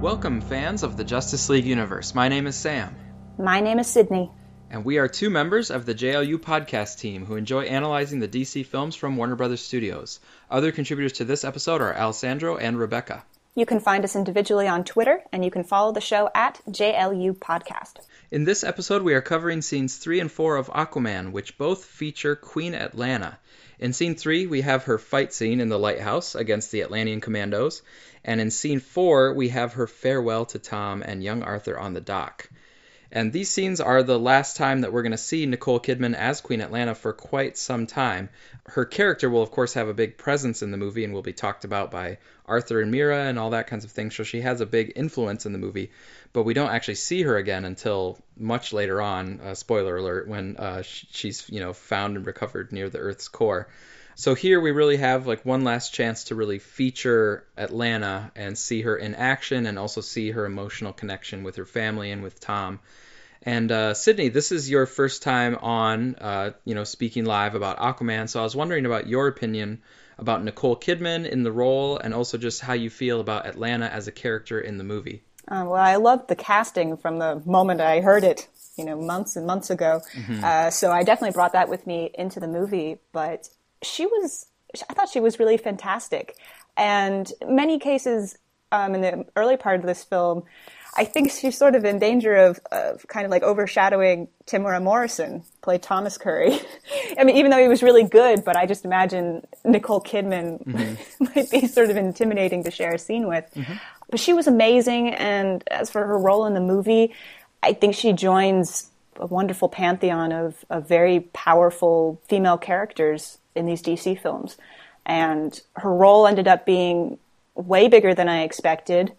Welcome, fans of the Justice League universe. My name is Sam, My name is Sydney. and we are two members of the JLU podcast team who enjoy analyzing the DC films from Warner Brothers Studios. Other contributors to this episode are Alessandro and Rebecca. You can find us individually on Twitter, and you can follow the show at JLU Podcast. In this episode, we are covering scenes 3 and 4 of Aquaman, which both feature Queen Atlanna. In scene 3, we have her fight scene in the lighthouse against the Atlantean commandos, and in scene 4, we have her farewell to Tom and young Arthur on the dock. And these scenes are the last time that we're going to see Nicole Kidman as Queen Atlanna for quite some time. Her character will, of course, have a big presence in the movie and will be talked about by Arthur and Mera and all that kinds of things. So she has a big influence in the movie, but we don't actually see her again until much later on. Uh, spoiler alert: when uh, she's you know found and recovered near the Earth's core. So here we really have like one last chance to really feature Atlanna and see her in action and also see her emotional connection with her family and with Tom. And uh, Sydney, this is your first time on, uh, you know, speaking live about Aquaman. So I was wondering about your opinion about Nicole Kidman in the role, and also just how you feel about Atlanna as a character in the movie. Uh, well, I loved the casting from the moment I heard it, you know, months and months ago. Uh, so I definitely brought that with me into the movie. But she was, I thought she was really fantastic. And many cases um, in the early part of this film, I think she's sort of in danger of, of kind of like overshadowing Temuera Morrison, played Thomas Curry. I mean, even though he was really good, but I just imagine Nicole Kidman might be sort of intimidating to share a scene with. But she was amazing, and as for her role in the movie, I think she joins a wonderful pantheon of, of very powerful female characters in these DC films. And her role ended up being way bigger than I expected,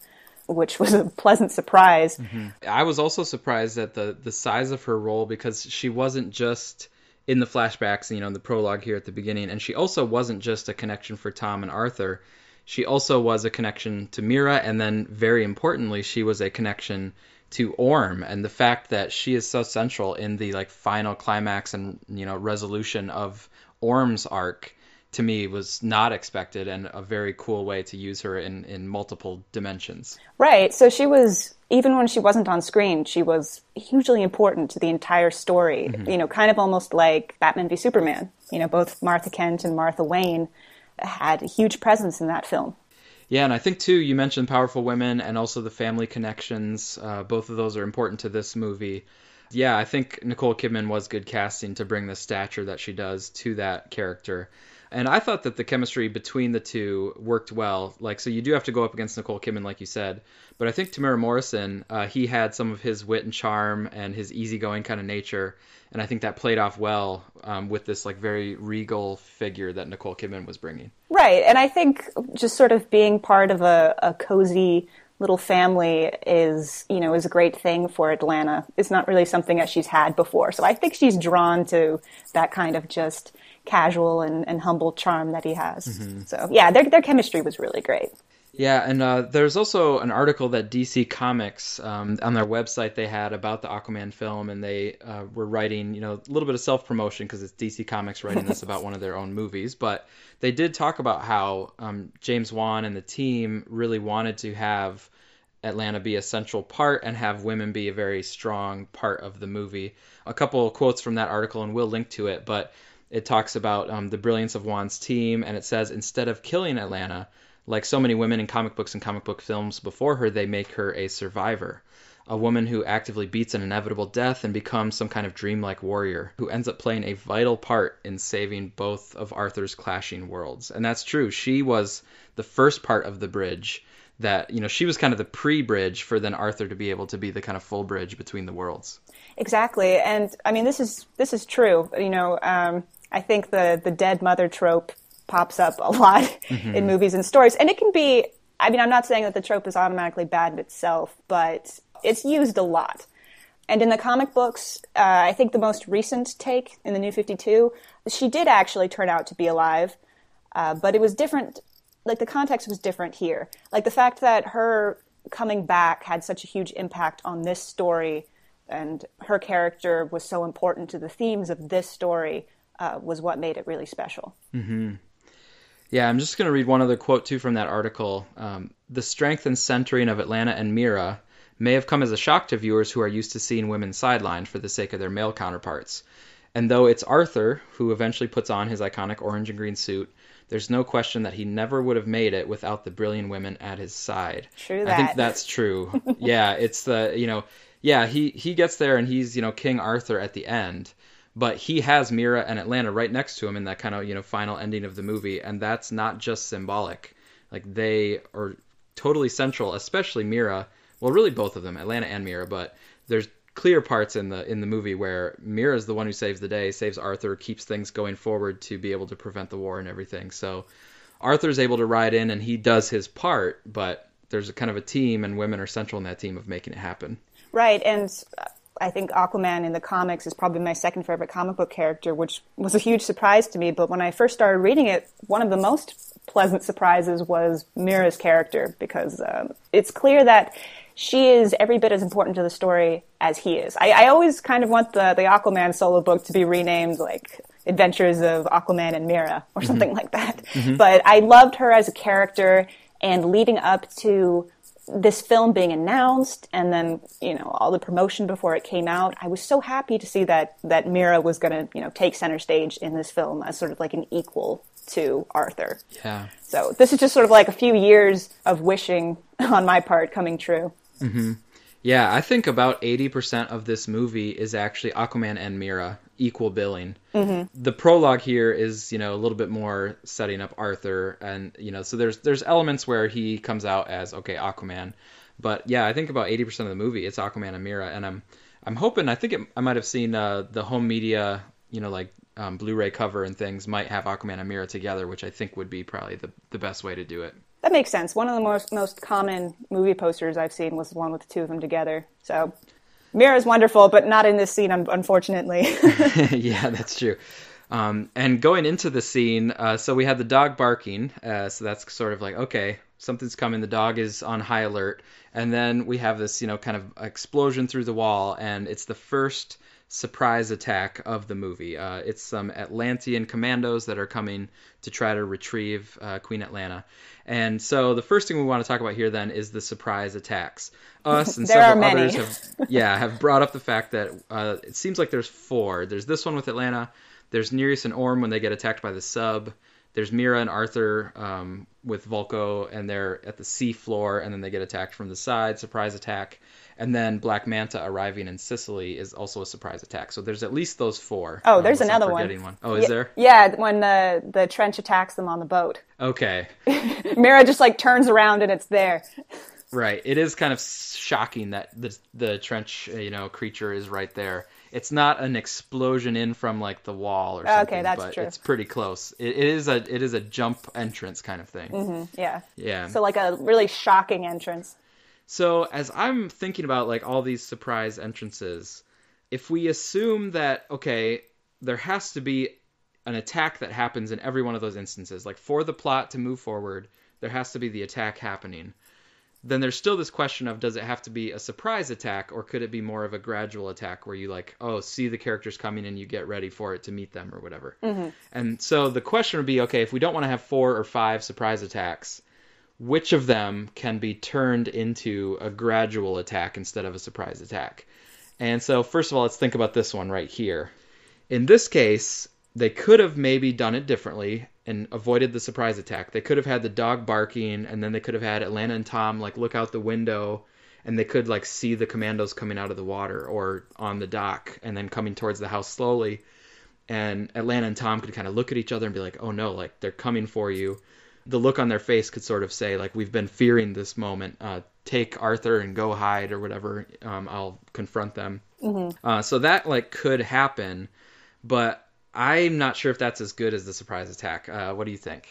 which was a pleasant surprise. Mm-hmm. I was also surprised at the the size of her role because she wasn't just in the flashbacks, you know, in the prologue here at the beginning, and she also wasn't just a connection for Tom and Arthur. She also was a connection to Mera, and then very importantly, she was a connection to Orm, and the fact that she is so central in the like final climax and you know resolution of Orm's arc to me was not expected and a very cool way to use her in in multiple dimensions. Right. So she was, even when she wasn't on screen, she was hugely important to the entire story. Mm-hmm. You know, kind of almost like Batman v Superman. You know, both Martha Kent and Martha Wayne had a huge presence in that film. Yeah, and I think too you mentioned powerful women and also the family connections. Uh, both of those are important to this movie. Yeah, I think Nicole Kidman was good casting to bring the stature that she does to that character. And I thought that the chemistry between the two worked well. Like, so you do have to go up against Nicole Kidman, like you said. But I think Temuera Morrison, uh, he had some of his wit and charm and his easygoing kind of nature. And I think that played off well um, with this like very regal figure that Nicole Kidman was bringing. Right. And I think just sort of being part of a, a cozy little family is, you know, is a great thing for Atlanna. It's not really something that she's had before. So I think she's drawn to that kind of just casual and, and humble charm that he has. So yeah, their, their chemistry was really great. Yeah, and uh, there's also an article that DC Comics um, on their website they had about the Aquaman film, and they uh, were writing, you know, a little bit of self promotion because it's DC Comics writing this about one of their own movies. But they did talk about how um, James Wan and the team really wanted to have Atlanna be a central part and have women be a very strong part of the movie. A couple of quotes from that article, and we'll link to it, but it talks about um, the brilliance of Wan's team, and it says instead of killing Atlanna, like so many women in comic books and comic book films before her, they make her a survivor. A woman who actively beats an inevitable death and becomes some kind of dreamlike warrior who ends up playing a vital part in saving both of Arthur's clashing worlds. And that's true. She was the first part of the bridge that, you know, she was kind of the pre bridge for then Arthur to be able to be the kind of full bridge between the worlds. Exactly, and I mean this is this is true. You know, um, I think the the dead mother trope pops up a lot in movies and stories, and it can be. I mean, I'm not saying that the trope is automatically bad in itself, but it's used a lot. And in the comic books, uh, I think the most recent take in the New 52, she did actually turn out to be alive, uh, but it was different. Like the context was different here. Like the fact that her coming back had such a huge impact on this story and her character was so important to the themes of this story uh, was what made it really special. Yeah, I'm just going to read one other quote too from that article. Um, the strength and centering of Atlanna and Mera may have come as a shock to viewers who are used to seeing women sidelined for the sake of their male counterparts. And though it's Arthur who eventually puts on his iconic orange and green suit, there's no question that he never would have made it without the brilliant women at his side. True I think that's true. yeah, it's the you know, yeah, he he gets there and he's you know King Arthur at the end, but he has Mera and Atlanna right next to him in that kind of you know final ending of the movie, and that's not just symbolic. Like they are totally central, especially Mera. Well, really both of them, Atlanna and Mera, but there's clear parts in the in the movie where Mera is the one who saves the day, saves Arthur, keeps things going forward to be able to prevent the war and everything. So Arthur's able to ride in and he does his part, but there's a kind of a team and women are central in that team of making it happen. Right, and I think Aquaman in the comics is probably my second favorite comic book character, which was a huge surprise to me. But when I first started reading it, one of the most pleasant surprises was Mera's character because um, it's clear that she is every bit as important to the story as he is. I, I always kind of want the, the Aquaman solo book to be renamed like Adventures of Aquaman and Mera or something like that. But I loved her as a character and leading up to this film being announced and then you know all the promotion before it came out i was so happy to see that that mera was going to you know take center stage in this film as sort of like an equal to arthur. Yeah. so this is just sort of like a few years of wishing on my part coming true. Mm-hmm. Yeah, I think about 80% of this movie is actually Aquaman and Mera equal billing. Mm-hmm. The prologue here is, you know, a little bit more setting up Arthur and, you know, so there's there's elements where he comes out as okay, Aquaman. But yeah, I think about 80% of the movie it's Aquaman and Mera and I'm I'm hoping I think it, I might have seen uh, the home media, you know, like um, Blu-ray cover and things might have Aquaman and Mera together, which I think would be probably the the best way to do it. that makes sense one of the most most common movie posters i've seen was the one with the two of them together so mera's wonderful but not in this scene unfortunately yeah, that's true. Um, and going into the scene, uh, so we had the dog barking, uh, so that's sort of like okay, something's coming. The dog is on high alert, and then we have this, you know, kind of explosion through the wall, and it's the first surprise attack of the movie. Uh, it's some Atlantean commandos that are coming to try to retrieve uh, Queen Atlanna. And so the first thing we want to talk about here then is the surprise attacks. Us and several others have yeah, have brought up the fact that uh, it seems like there's four. There's this one with Atlanna. There's Nereus and Orm when they get attacked by the sub. There's Mera and Arthur um, with Vulko, and they're at the sea floor, and then they get attacked from the side, surprise attack. And then Black Manta arriving in Sicily is also a surprise attack. So there's at least those four. Oh, um, there's another one. one. Oh, is yeah, there? yeah when the the trench attacks them on the boat Okay. mera just like turns around and it's there Right. It is kind of shocking that the the trench, uh, you know, creature is right there. It's not an explosion in from like the wall or something, Okay, that's but true. it's pretty close. It, it is a it is a jump entrance kind of thing. yeah Yeah. so like a really shocking entrance So as I'm thinking about like all these surprise entrances, if we assume that okay, there has to be an attack that happens in every one of those instances, like for the plot to move forward, there has to be the attack happening. Then there's still this question of does it have to be a surprise attack or could it be more of a gradual attack where you like oh see the characters coming and you get ready for it to meet them or whatever. Mm-hmm. And so the question would be okay if we don't want to have four or five surprise attacks, which of them can be turned into a gradual attack instead of a surprise attack. And so, first of all, let's think about this one right here. In this case, they could have maybe done it differently and avoided the surprise attack. They could have had the dog barking, and then they could have had Atlanna and Tom like look out the window, and they could like see the commandos coming out of the water or on the dock, and then coming towards the house slowly. And Atlanna and Tom could kind of look at each other and be like, "Oh no, like they're coming for you." The look on their face could sort of say like we've been fearing this moment uh, take arthur and go hide or whatever um, i'll confront them uh, so that like could happen but i'm not sure if that's as good as the surprise attack uh, what do you think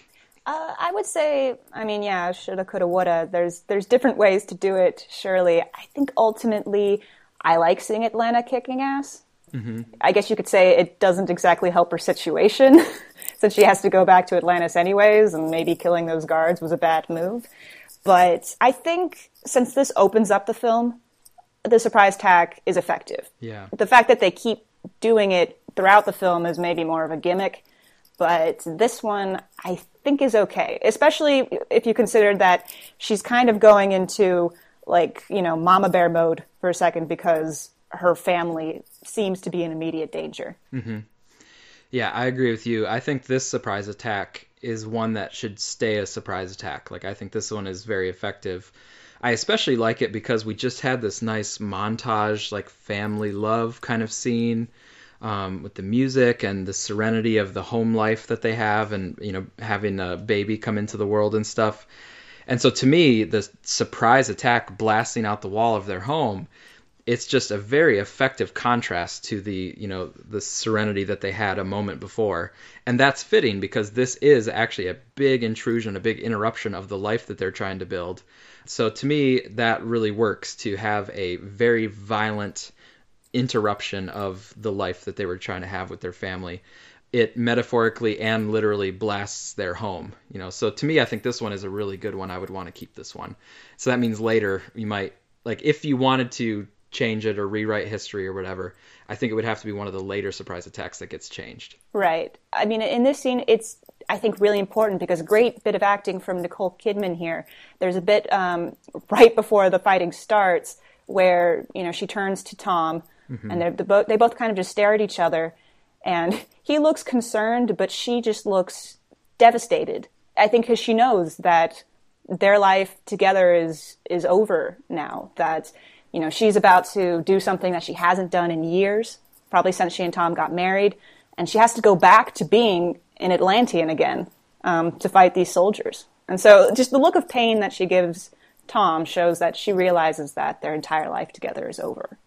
Uh, I would say, I mean, yeah, shoulda, coulda, woulda. There's there's different ways to do it. Surely, I think ultimately, I like seeing Atlanna kicking ass. Mm-hmm. I guess you could say it doesn't exactly help her situation, since she has to go back to Atlantis anyways, and maybe killing those guards was a bad move. But I think since this opens up the film, the surprise attack is effective. yeah The fact that they keep doing it throughout the film is maybe more of a gimmick, but this one, I think is okay, especially if you consider that she's kind of going into like, you know, mama bear mode for a second because her family seems to be in immediate danger. Mm-hmm. Yeah, I agree with you. I think this surprise attack is one that should stay a surprise attack. Like, I think this one is very effective. I especially like it because we just had this nice montage, like family love kind of scene um, with the music and the serenity of the home life that they have, and you know having a baby come into the world and stuff. And so to me, the surprise attack blasting out the wall of their home, it's just a very effective contrast to the you know the serenity that they had a moment before, and that's fitting because this is actually a big intrusion, a big interruption of the life that they're trying to build. So to me, that really works to have a very violent interruption of the life that they were trying to have with their family. It metaphorically and literally blasts their home, you know. So to me, I think this one is a really good one. I would want to keep this one. So that means later you might like if you wanted to change it or rewrite history or whatever, I think it would have to be one of the later surprise attacks that gets changed. Right. I mean, in this scene, it's I think really important because great bit of acting from Nicole Kidman here. There's a bit um, right before the fighting starts where you know she turns to Tom Mm-hmm. And the bo- they both kind of just stare at each other. And he looks concerned, but she just looks devastated. I think because she knows that their life together is is over now. That you know she's about to do something that she hasn't done in years, probably since she and Tom got married, and she has to go back to being an Atlantean again um, to fight these soldiers. And so, just the look of pain that she gives Tom shows that she realizes that their entire life together is over.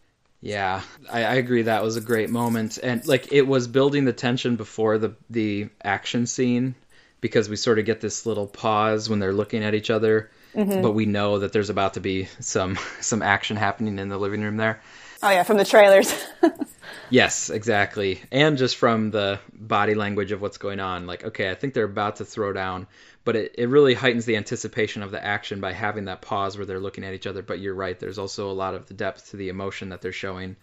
Yeah, I, I, agree. That was a great moment, and like it was building the tension before the the action scene because we sort of get this little pause when they're looking at each other, mm-hmm. but we know that there's about to be some some action happening in the living room there. Oh yeah, from the trailers. yes, exactly, and just from the body language of what's going on. Like, okay, I think they're about to throw down but it, it really heightens the anticipation of the action by having that pause where they're looking at each other. But you're right, there's also a lot of the depth to the emotion that they're showing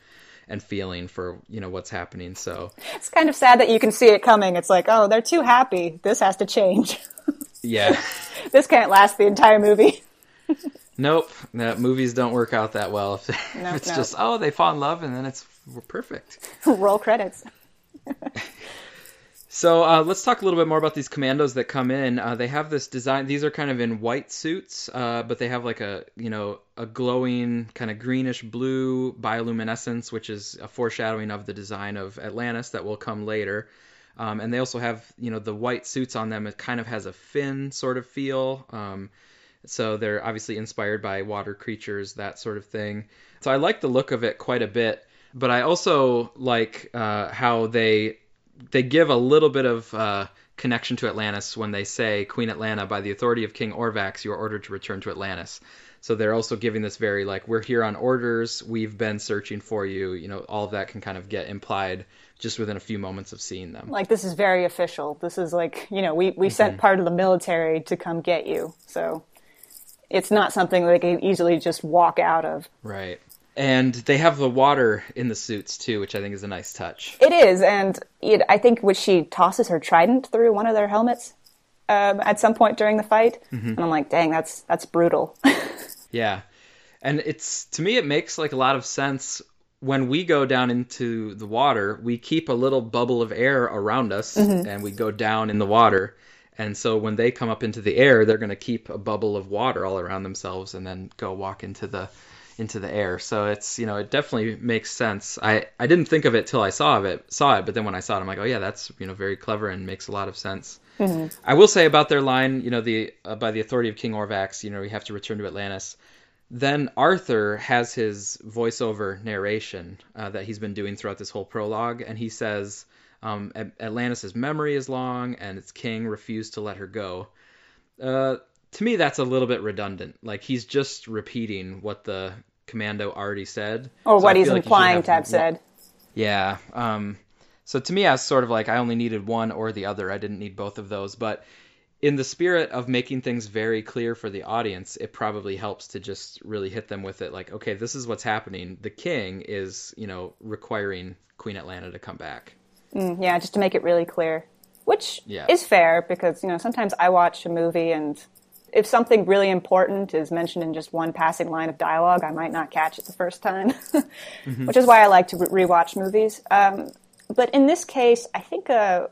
and feeling for you know what's happening. So it's kind of sad that you can see it coming. It's like, oh, they're too happy. This has to change. Yeah, this can't last the entire movie. nope, that movies don't work out that well. If, nope, it's nope. just oh, they fall in love and then it's we're perfect. Roll credits. So uh, let's talk a little bit more about these commandos that come in. Uh, they have this design. These are kind of in white suits, uh, but they have like a you know a glowing kind of greenish blue bioluminescence, which is a foreshadowing of the design of Atlantis that will come later. Um, and they also have you know the white suits on them. It kind of has a fin sort of feel. Um, so they're obviously inspired by water creatures, that sort of thing. So I like the look of it quite a bit. But I also like uh, how they they give a little bit of uh, connection to Atlantis when they say, Queen Atlanna, by the authority of King Orvax, you are ordered to return to Atlantis. So they're also giving this very like we're here on orders, we've been searching for you. You know, all of that can kind of get implied just within a few moments of seeing them. Like this is very official. This is like you know we we mm-hmm. sent part of the military to come get you. So it's not something they can easily just walk out of. Right and they have the water in the suits too, which I think is a nice touch. It is, and it, I think when she tosses her trident through one of their helmets um, at some point during the fight, mm-hmm. and I'm like, dang, that's that's brutal. yeah, and it's to me it makes like a lot of sense when we go down into the water. We keep a little bubble of air around us, mm-hmm. and we go down in the water. And so when they come up into the air, they're going to keep a bubble of water all around themselves, and then go walk into the into the air. So it's you know it definitely makes sense. I I didn't think of it till I saw it saw it, but then when I saw it, I'm like, oh yeah, that's you know very clever and makes a lot of sense. Mm-hmm. I will say about their line, you know, the uh, by the authority of King Orvax, you know, we have to return to Atlantis. Then Arthur has his voiceover narration uh, that he's been doing throughout this whole prologue, and he says um, Atlantis' memory is long, and its king refused to let her go. Uh, to me, that's a little bit redundant. Like he's just repeating what the Commando already said, or so what he's like implying to have said. Yeah. Um, so to me, I was sort of like I only needed one or the other. I didn't need both of those, but in the spirit of making things very clear for the audience, it probably helps to just really hit them with it like, okay, this is what's happening. The king is, you know, requiring Queen Atlanna to come back. Mm, yeah, just to make it really clear. which Yeah. is fair because you know sometimes I watch a movie and if something really important is mentioned in just one passing line of dialogue, I might not catch it the first time, which is why I like to re- rewatch movies. Um, but in this case, I think uh,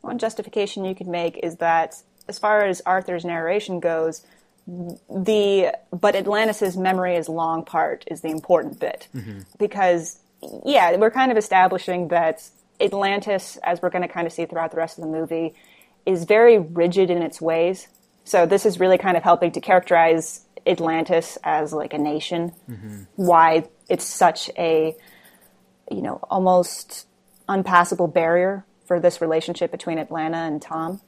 one justification you could make is that as far as Arthur's narration goes, the but Atlantis's memory is long part is the important bit mm-hmm. because yeah, we're kind of establishing that Atlantis, as we're going to kind of see throughout the rest of the movie, is very rigid in its ways. So this is really kind of helping to characterize Atlantis as like a nation, mm-hmm. why it's such a you know almost unpassable barrier for this relationship between Atlanna and Tom.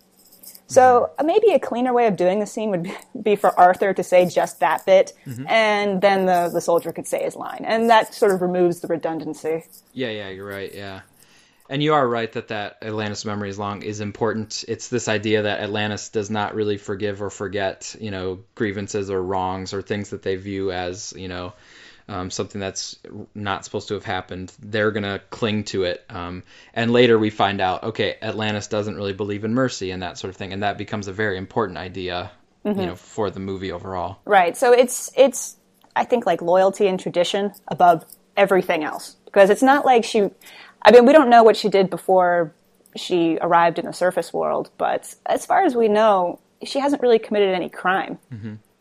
So maybe a cleaner way of doing the scene would be for Arthur to say just that bit, mm-hmm. and then the, the soldier could say his line, and that sort of removes the redundancy. Yeah, yeah, you're right. Yeah. And you are right that that Atlantis memory is long is important. It's this idea that Atlantis does not really forgive or forget, you know, grievances or wrongs or things that they view as, you know, um, something that's not supposed to have happened. They're gonna cling to it. Um, and later we find out, okay, Atlantis doesn't really believe in mercy and that sort of thing, and that becomes a very important idea, you know, for the movie overall. Right. So it's it's I think like loyalty and tradition above everything else because it's not like she. I mean, we don't know what she did before she arrived in the surface world, but as far as we know, she hasn't really committed any crime.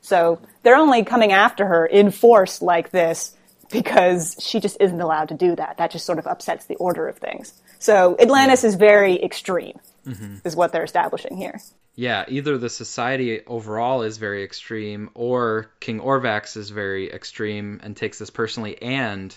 So they're only coming after her in force like this because she just isn't allowed to do that. That just sort of upsets the order of things. So Atlantis is very extreme, mm-hmm. is what they're establishing here. Yeah, either the society overall is very extreme, or King Orvax is very extreme and takes this personally, and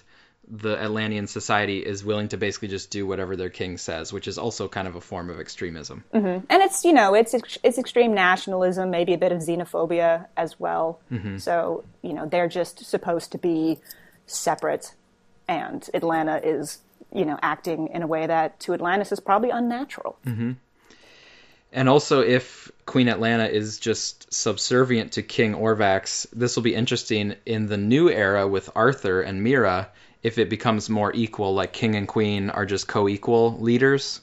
the Atlantean society is willing to basically just do whatever their king says, which is also kind of a form of extremism. Mm-hmm. and it's you know it's it's extreme nationalism, maybe a bit of xenophobia as well. Mm-hmm. So you know they're just supposed to be separate, and Atlanna is you know acting in a way that to Atlantis is probably unnatural. Mm-hmm. And also, if Queen Atlanna is just subservient to King Orvax, this will be interesting in the new era with Arthur and Mera. If it becomes more equal, like King and Queen are just co-equal leaders,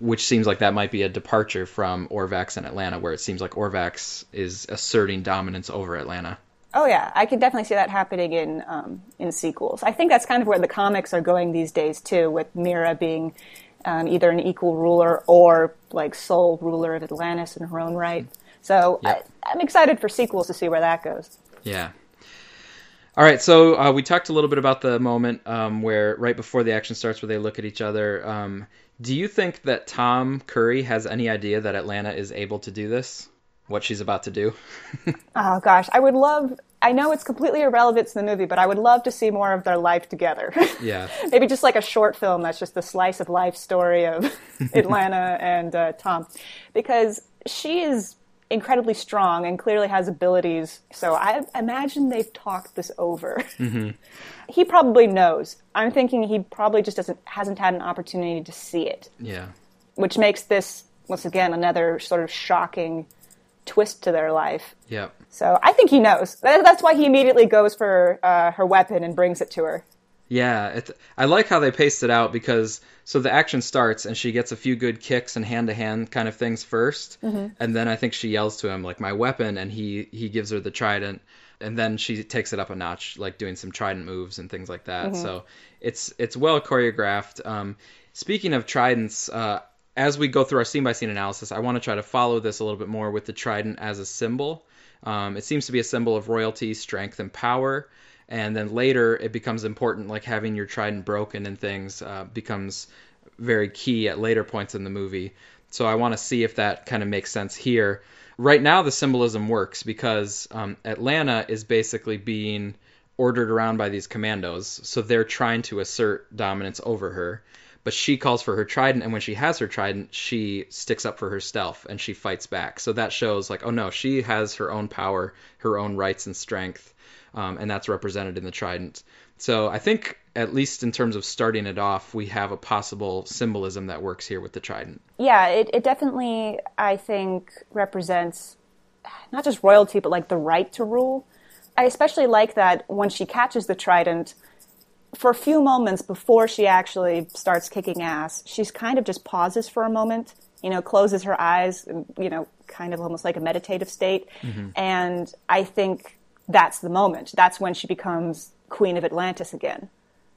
which seems like that might be a departure from Orvax and Atlanna, where it seems like Orvax is asserting dominance over Atlanna. Oh yeah, I could definitely see that happening in um, in sequels. I think that's kind of where the comics are going these days too, with Mera being um, either an equal ruler or like sole ruler of Atlantis in her own right. So Yep. I, I'm excited for sequels to see where that goes. Yeah. All right, so uh, we talked a little bit about the moment um, where right before the action starts, where they look at each other. Um, do you think that Tom Curry has any idea that Atlanna is able to do this? What she's about to do? Oh gosh, I would love. I know it's completely irrelevant to the movie, but I would love to see more of their life together. Yeah. Maybe just like a short film that's just the slice of life story of Atlanna and uh, Tom, because she is incredibly strong and clearly has abilities. So I imagine they've talked this over. he probably knows. I'm thinking he probably just doesn't hasn't had an opportunity to see it, Yeah. which makes this once again another sort of shocking twist to their life. Yep. So I think he knows. That's why he immediately goes for uh, her weapon and brings it to her. Yeah, it, I like how they paced it out because so the action starts and she gets a few good kicks and hand to hand kind of things 1st and then I think she yells to him like my weapon, and he he gives her the trident, and then she takes it up a notch, like doing some trident moves and things like that. So it's it's well choreographed. Um, speaking of tridents, uh, as we go through our scene by scene analysis, I want to try to follow this a little bit more with the trident as a symbol. Um, it seems to be a symbol of royalty, strength, and power and then later it becomes important like having your trident broken and things uh, becomes very key at later points in the movie. So i want to see if that kind of makes sense here. Right now the symbolism works because um, atlanna is basically being ordered around by these commandos so they're trying to assert dominance over her. But she calls for her trident and when she has her trident she sticks up for herself and she fights back. So that shows like oh no she has her own power her own rights and strength um, and that's represented in the trident. So I think, at least in terms of starting it off, we have a possible symbolism that works here with the trident. Yeah, it, it definitely, I think, represents not just royalty, but like the right to rule. I especially like that when she catches the trident, for a few moments before she actually starts kicking ass, she's kind of just pauses for a moment you know, closes her eyes, you know, kind of almost like a meditative state. Mm-hmm. And I think that's the moment. That's when she becomes Queen of Atlantis again.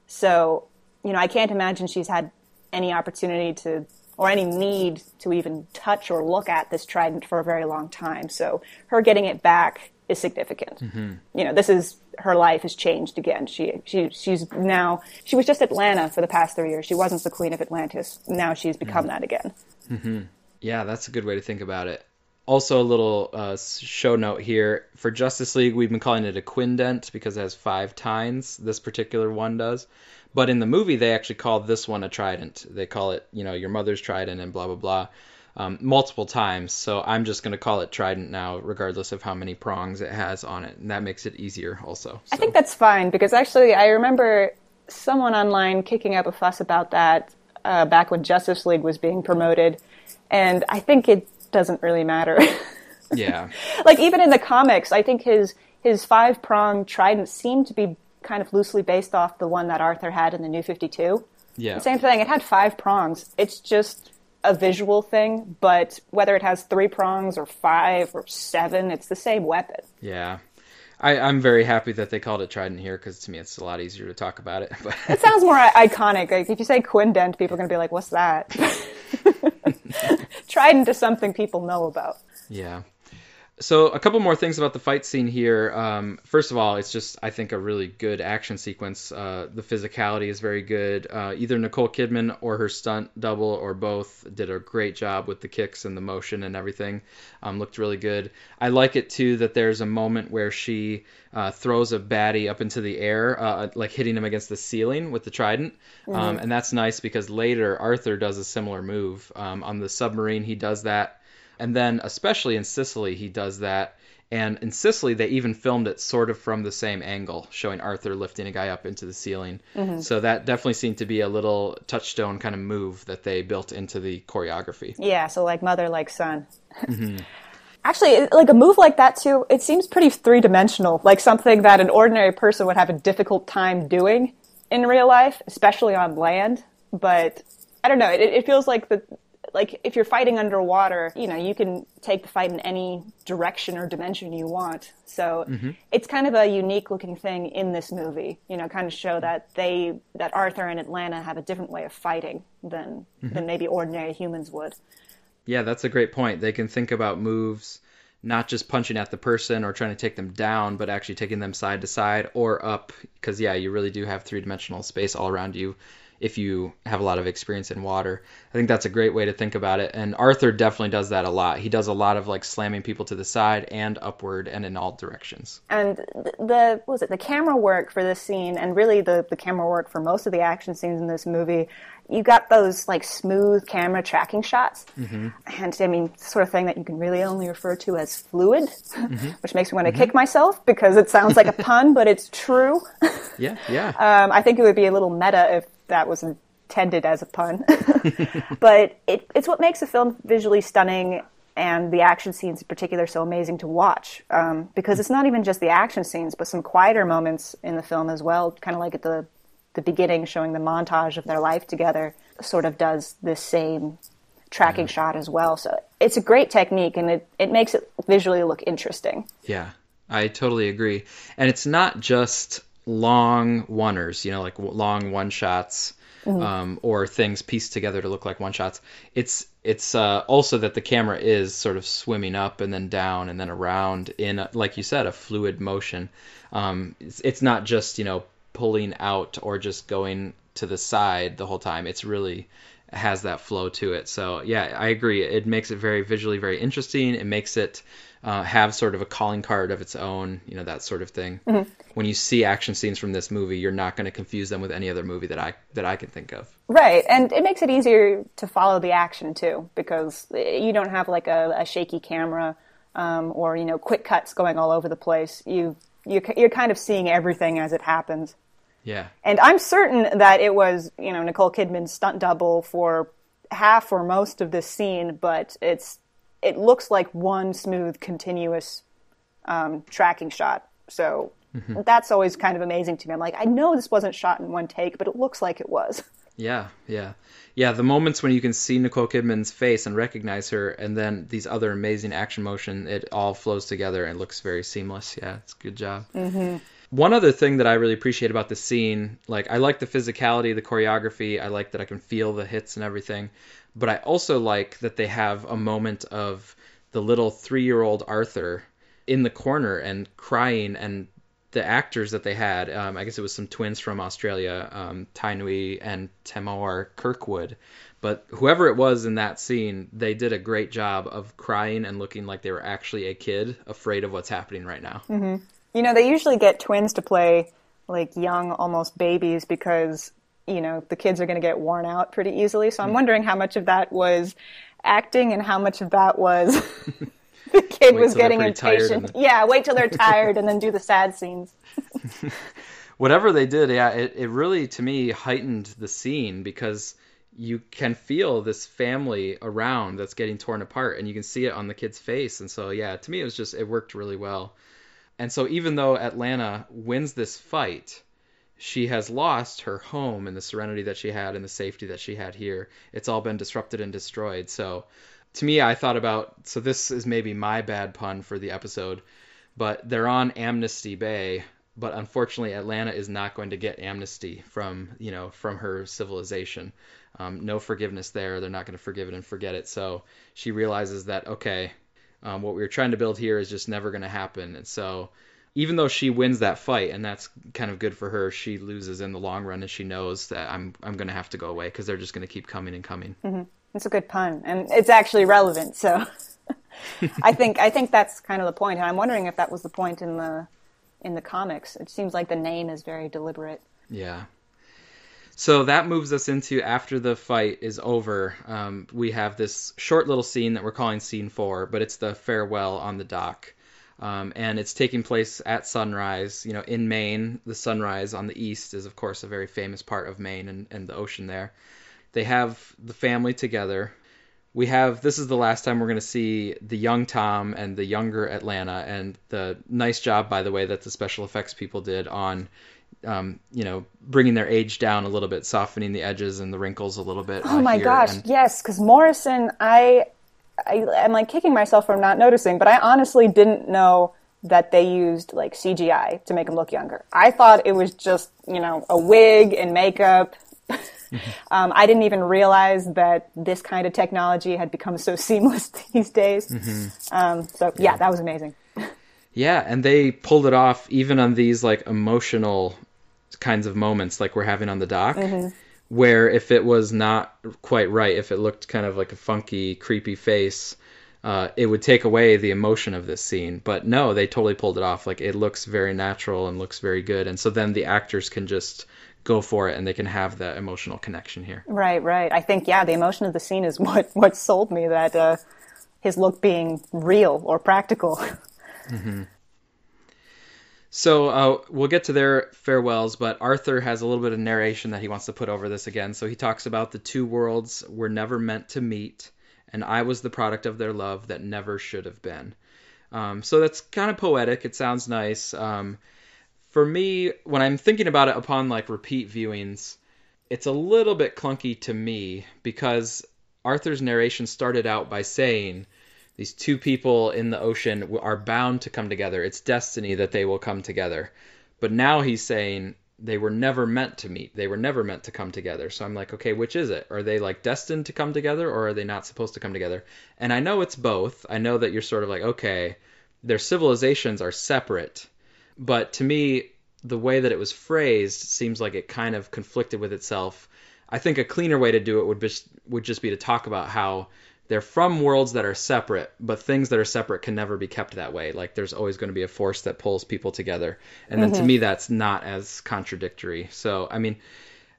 So, you know, I can't imagine she's had any opportunity to or any need to even touch or look at this trident for a very long time. So her getting it back is significant. Mm-hmm. You know, this is her life has changed again. She she she's now she was just Atlanna for the past three years. She wasn't the queen of Atlantis. Now she's become mm-hmm. that again. Mm-hmm. Yeah, that's a good way to think about it. Also, a little uh, show note here for Justice League, we've been calling it a quindent because it has five tines. This particular one does, but in the movie, they actually call this one a trident. They call it, you know, your mother's trident and blah blah blah um, multiple times. So I'm just going to call it Trident now, regardless of how many prongs it has on it. And that makes it easier also. So. I think that's fine because actually I remember someone online kicking up a fuss about that uh, back when Justice League was being promoted. And I think it doesn't really matter. yeah. like even in the comics, I think his his five prong trident seemed to be kind of loosely based off the one that Arthur had in the New Fifty Two. Yeah. Same thing. It had five prongs. It's just a visual thing, but whether it has three prongs or five or seven, it's the same weapon. Yeah. I, am very happy that they called it Trident here because to me it's a lot easier to talk about it. But it sounds more iconic. Like if you say Quindent, people are going to be like, "What's that?" Trident is something people know about. Yeah. So a couple more things about the fight scene here. Um, first of all, it's just I think a really good action sequence. Uh, the physicality is very good. Uh, either Nicole Kidman or her stunt double or both did a great job with the kicks and the motion and everything. Um, looked really good. I like it too that there's a moment where she uh, throws a baddie up into the air, uh, like hitting him against the ceiling with the trident, um, mm-hmm. and that's nice because later Arthur does a similar move um, on the submarine. He does that and then, especially in Sicily, he does that. And in Sicily, they even filmed it sort of from the same angle, showing Arthur lifting a guy up into the ceiling. Mm-hmm. So that definitely seemed to be a little touchstone kind of move that they built into the choreography. Yeah, so like mother, like son. Mm-hmm. Actually, like a move like that too, it seems pretty three dimensional, like something that an ordinary person would have a difficult time doing in real life, especially on land. But I don't know, it, it feels like the like if you're fighting underwater, you know, you can take the fight in any direction or dimension you want. So mm-hmm. it's kind of a unique looking thing in this movie, you know, kind of show that they that Arthur and Atlanna have a different way of fighting than mm-hmm. than maybe ordinary humans would. Yeah, that's a great point. They can think about moves not just punching at the person or trying to take them down, but actually taking them side to side or up because yeah, you really do have three-dimensional space all around you if you have a lot of experience in water. I think that's a great way to think about it. And Arthur definitely does that a lot. He does a lot of like slamming people to the side and upward and in all directions. And the was it the camera work for this scene and really the the camera work for most of the action scenes in this movie you got those like smooth camera tracking shots, mm-hmm. and I mean, sort of thing that you can really only refer to as fluid, mm-hmm. which makes me want to mm-hmm. kick myself because it sounds like a pun, but it's true. Yeah, yeah. Um, I think it would be a little meta if that was intended as a pun, but it, it's what makes a film visually stunning and the action scenes in particular so amazing to watch um, because it's not even just the action scenes but some quieter moments in the film as well kind of like at the the beginning showing the montage of their life together sort of does this same tracking yeah. shot as well. So it's a great technique and it, it makes it visually look interesting. Yeah, I totally agree. And it's not just long oneers, you know, like long one shots. Mm-hmm. Um, or things pieced together to look like one shots. It's it's uh, also that the camera is sort of swimming up and then down and then around in, a, like you said, a fluid motion. Um, it's, it's not just you know pulling out or just going to the side the whole time. It's really has that flow to it. So yeah, I agree. It makes it very visually very interesting. It makes it uh, have sort of a calling card of its own, you know, that sort of thing. Mm-hmm. When you see action scenes from this movie, you're not going to confuse them with any other movie that I that I can think of. Right, and it makes it easier to follow the action too, because you don't have like a, a shaky camera um, or you know quick cuts going all over the place. You you you're kind of seeing everything as it happens. Yeah. And I'm certain that it was, you know, Nicole Kidman's stunt double for half or most of this scene, but it's it looks like one smooth, continuous um, tracking shot. So mm-hmm. that's always kind of amazing to me. I'm like, I know this wasn't shot in one take, but it looks like it was. Yeah, yeah. Yeah, the moments when you can see Nicole Kidman's face and recognize her, and then these other amazing action motion, it all flows together and looks very seamless. Yeah, it's a good job. Mm-hmm. One other thing that I really appreciate about the scene, like I like the physicality, the choreography. I like that I can feel the hits and everything, but I also like that they have a moment of the little three-year-old Arthur in the corner and crying and the actors that they had, um, I guess it was some twins from Australia, um, Tainui and Tamora Kirkwood. But whoever it was in that scene, they did a great job of crying and looking like they were actually a kid afraid of what's happening right now. Mm-hmm. You know, they usually get twins to play like young, almost babies because, you know, the kids are going to get worn out pretty easily. So I'm mm-hmm. wondering how much of that was acting and how much of that was the kid was getting impatient. Yeah, wait till they're tired and then do the sad scenes. Whatever they did, yeah, it, it really to me heightened the scene because you can feel this family around that's getting torn apart and you can see it on the kid's face. And so yeah, to me it was just it worked really well. And so even though Atlanna wins this fight, she has lost her home and the serenity that she had and the safety that she had here. It's all been disrupted and destroyed. So to me, I thought about so this is maybe my bad pun for the episode, but they're on Amnesty Bay, but unfortunately, Atlanna is not going to get amnesty from you know from her civilization. Um, no forgiveness there. They're not going to forgive it and forget it. So she realizes that okay, um, what we were trying to build here is just never going to happen. And so even though she wins that fight and that's kind of good for her, she loses in the long run, and she knows that I'm I'm going to have to go away because they're just going to keep coming and coming. Mm-hmm. It's a good pun, and it's actually relevant. So, I think I think that's kind of the point. And I'm wondering if that was the point in the in the comics. It seems like the name is very deliberate. Yeah. So that moves us into after the fight is over. Um, we have this short little scene that we're calling scene four, but it's the farewell on the dock. Um, and it's taking place at sunrise. You know, in Maine, the sunrise on the east is, of course, a very famous part of Maine and, and the ocean there. They have the family together. We have this is the last time we're going to see the young Tom and the younger Atlanna, and the nice job, by the way, that the special effects people did on, um, you know, bringing their age down a little bit, softening the edges and the wrinkles a little bit. Oh my here. gosh, and, yes, because Morrison, I, I, I'm like kicking myself for not noticing, but I honestly didn't know that they used like CGI to make him look younger. I thought it was just, you know, a wig and makeup um, I didn't even realize that this kind of technology had become so seamless these days. Mm-hmm. Um, so yeah. yeah, that was amazing. yeah, and they pulled it off even on these like emotional kinds of moments like we're having on the dock. Mm-hmm. Where if it was not quite right, if it looked kind of like a funky, creepy face, uh, it would take away the emotion of this scene. But no, they totally pulled it off. Like it looks very natural and looks very good. And so then the actors can just go for it and they can have that emotional connection here. Right, right. I think yeah, the emotion of the scene is what what sold me that uh, his look being real or practical. Mm-hmm. So uh, we'll get to their farewells, but Arthur has a little bit of narration that he wants to put over this again. So he talks about the two worlds were never meant to meet, and I was the product of their love that never should have been. Um, so that's kind of poetic. It sounds nice. Um, for me, when I'm thinking about it upon like repeat viewings, it's a little bit clunky to me because Arthur's narration started out by saying these two people in the ocean are bound to come together. It's destiny that they will come together. But now he's saying they were never meant to meet. They were never meant to come together. So I'm like, okay, which is it? Are they like destined to come together or are they not supposed to come together? And I know it's both. I know that you're sort of like, okay, their civilizations are separate but to me, the way that it was phrased seems like it kind of conflicted with itself. I think a cleaner way to do it would just would just be to talk about how they're from worlds that are separate, but things that are separate can never be kept that way. Like there's always going to be a force that pulls people together, and then mm-hmm. to me that's not as contradictory. So I mean,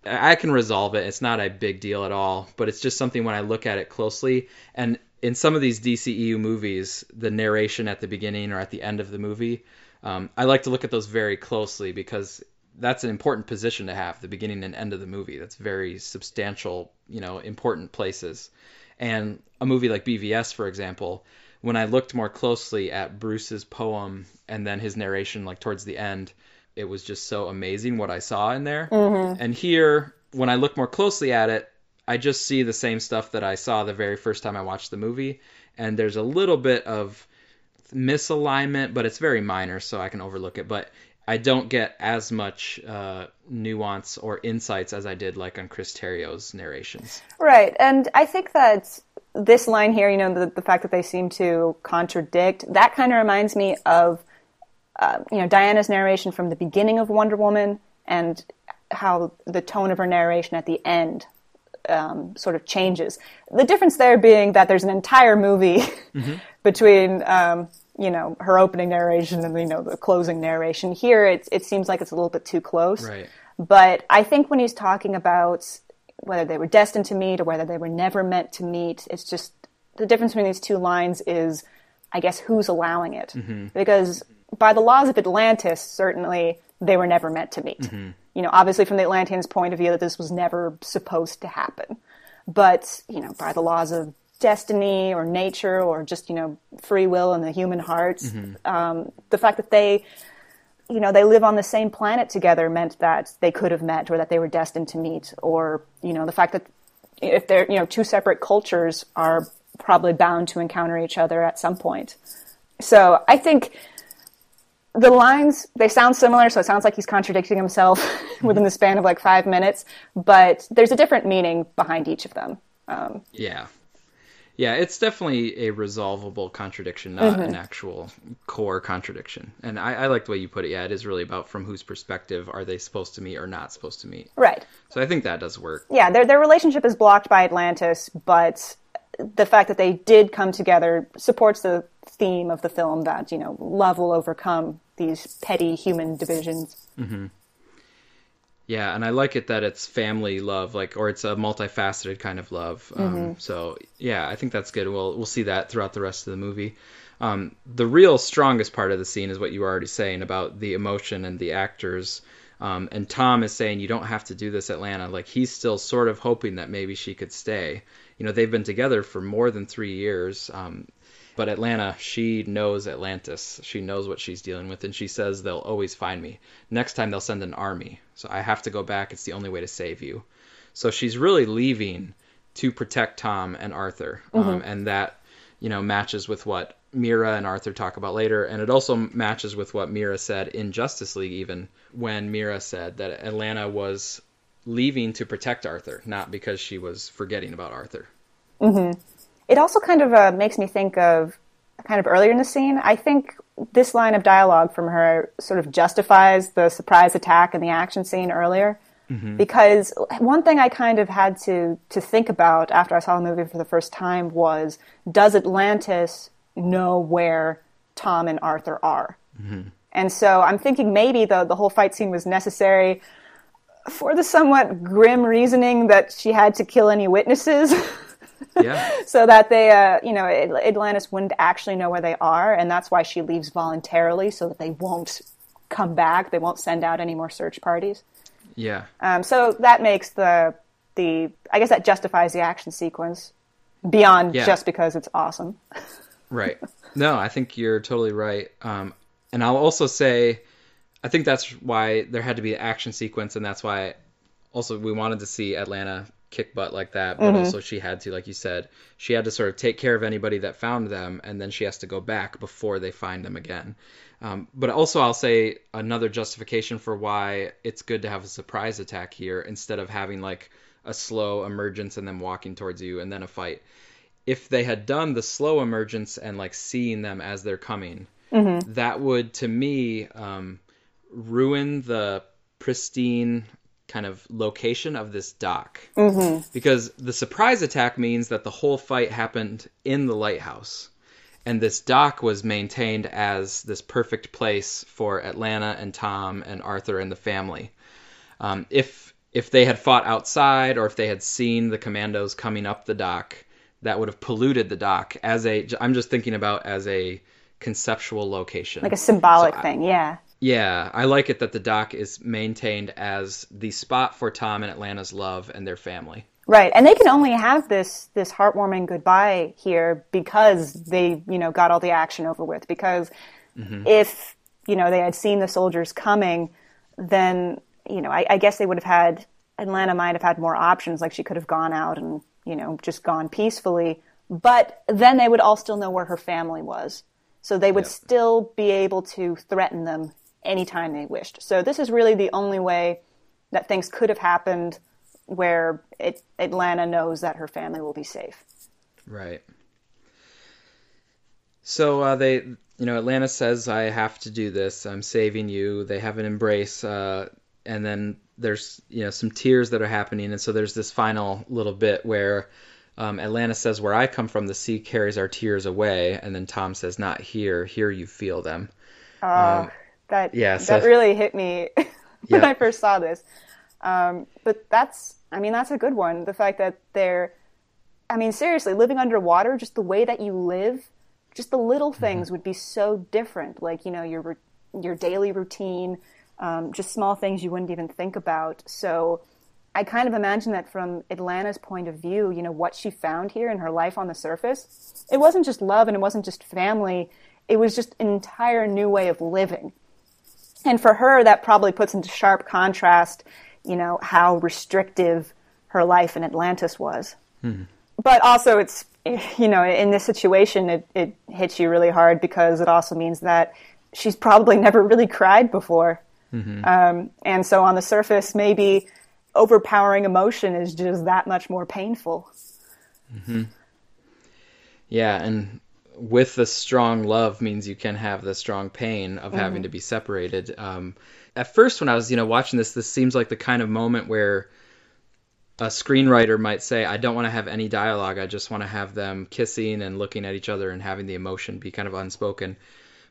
I can resolve it. It's not a big deal at all, but it's just something when I look at it closely and in some of these DCEU movies, the narration at the beginning or at the end of the movie um, I like to look at those very closely because that's an important position to have, the beginning and end of the movie. That's very substantial, you know, important places. And a movie like BVS, for example, when I looked more closely at Bruce's poem and then his narration, like towards the end, it was just so amazing what I saw in there. Mm-hmm. And here, when I look more closely at it, I just see the same stuff that I saw the very first time I watched the movie, and there's a little bit of misalignment, but it's very minor, so I can overlook it. But I don't get as much uh, nuance or insights as I did like on Chris Terrio's narrations. Right, and I think that this line here, you know, the, the fact that they seem to contradict, that kind of reminds me of, uh, you know, Diana's narration from the beginning of Wonder Woman and how the tone of her narration at the end um, sort of changes. The difference there being that there's an entire movie mm-hmm. between um, you know her opening narration and you know the closing narration. Here, it it seems like it's a little bit too close. Right. But I think when he's talking about whether they were destined to meet or whether they were never meant to meet, it's just the difference between these two lines is, I guess, who's allowing it. Mm-hmm. Because by the laws of Atlantis, certainly they were never meant to meet. Mm-hmm. You know, obviously from the Atlanteans' point of view, that this was never supposed to happen. But you know, by the laws of destiny or nature or just you know free will in the human hearts. Mm-hmm. Um, the fact that they you know they live on the same planet together meant that they could have met or that they were destined to meet or you know the fact that if they're you know two separate cultures are probably bound to encounter each other at some point so i think the lines they sound similar so it sounds like he's contradicting himself within the span of like five minutes but there's a different meaning behind each of them um, yeah yeah, it's definitely a resolvable contradiction, not mm-hmm. an actual core contradiction. And I, I, like the way you put it. Yeah, it is really about from whose perspective are they supposed to meet or not supposed to meet. Right. So I think that does work. Yeah, their their relationship is blocked by Atlantis, but the fact that they did come together supports the theme of the film that you know love will overcome these petty human divisions. Mm-hmm. Yeah, and I like it that it's family love, like, or it's a multifaceted kind of love. Um, mm-hmm. So yeah, I think that's good. We'll we'll see that throughout the rest of the movie. Um, the real strongest part of the scene is what you were already saying about the emotion and the actors. Um, and Tom is saying you don't have to do this, Atlanna. Like he's still sort of hoping that maybe she could stay. You know, they've been together for more than three years. Um, but Atlanna, she knows Atlantis. She knows what she's dealing with, and she says they'll always find me. Next time they'll send an army, so I have to go back. It's the only way to save you. So she's really leaving to protect Tom and Arthur, um, mm-hmm. and that you know matches with what Mera and Arthur talk about later, and it also matches with what Mera said in Justice League, even when Mera said that Atlanna was leaving to protect Arthur, not because she was forgetting about Arthur. Mm-hmm. It also kind of uh, makes me think of kind of earlier in the scene. I think this line of dialogue from her sort of justifies the surprise attack and the action scene earlier. Mm-hmm. Because one thing I kind of had to, to think about after I saw the movie for the first time was does Atlantis know where Tom and Arthur are? Mm-hmm. And so I'm thinking maybe the, the whole fight scene was necessary for the somewhat grim reasoning that she had to kill any witnesses. Yeah. so that they, uh, you know, Atlantis wouldn't actually know where they are, and that's why she leaves voluntarily, so that they won't come back. They won't send out any more search parties. Yeah. Um, so that makes the the I guess that justifies the action sequence beyond yeah. just because it's awesome. right. No, I think you're totally right. Um, and I'll also say, I think that's why there had to be an action sequence, and that's why also we wanted to see Atlanna kick butt like that, but mm-hmm. also she had to, like you said, she had to sort of take care of anybody that found them, and then she has to go back before they find them again. Um, but also, I'll say another justification for why it's good to have a surprise attack here instead of having like a slow emergence and then walking towards you and then a fight. If they had done the slow emergence and like seeing them as they're coming, mm-hmm. that would, to me, um, ruin the pristine kind of location of this dock. Mm-hmm. Because the surprise attack means that the whole fight happened in the lighthouse. And this dock was maintained as this perfect place for Atlanna and Tom and Arthur and the family. Um, if if they had fought outside or if they had seen the commandos coming up the dock, that would have polluted the dock as a. I'm just thinking about as a conceptual location, like a symbolic so thing. yeah. Yeah, I like it that the dock is maintained as the spot for Tom and Atlanna's love and their family. Right, and they can only have this this heartwarming goodbye here because they, you know, got all the action over with. Because mm-hmm. if you know they had seen the soldiers coming, then you know I, I guess they would have had Atlanna might have had more options, like she could have gone out and, you know, just gone peacefully. But then they would all still know where her family was. So they would Yep. still be able to threaten them anytime they wished. So this is really the only way that things could have happened where it, Atlanna knows that her family will be safe. Right. So uh, they, you know, Atlanna says, "I have to do this. I'm saving you." They have an embrace, uh, and then there's, you know, some tears that are happening, and so there's this final little bit where um, Atlanna says, "Where I come from, the sea carries our tears away," and then Tom says, "Not here. Here you feel them." Oh, that yeah, so- that really hit me when Yeah. I first saw this. Um, but that's, I mean, that's a good one. The fact that they're, I mean, seriously, living underwater, just the way that you live, just the little things would be so different. Like you know your your daily routine, um, just small things you wouldn't even think about. So. I kind of imagine that from Atlanna's point of view, you know, what she found here in her life on the surface, it wasn't just love and it wasn't just family, it was just an entire new way of living. And for her, that probably puts into sharp contrast, you know, how restrictive her life in Atlantis was. Hmm. But also, it's, you know, in this situation, it, it hits you really hard because it also means that she's probably never really cried before. Mm-hmm. Um, and so on the surface, maybe overpowering emotion is just that much more painful. Mm-hmm. Yeah, and with the strong love means you can have the strong pain of having to be separated. Um, at first, when I was, you know, watching this, this seems like the kind of moment where a screenwriter might say, "I don't want to have any dialogue. I just want to have them kissing and looking at each other and having the emotion be kind of unspoken."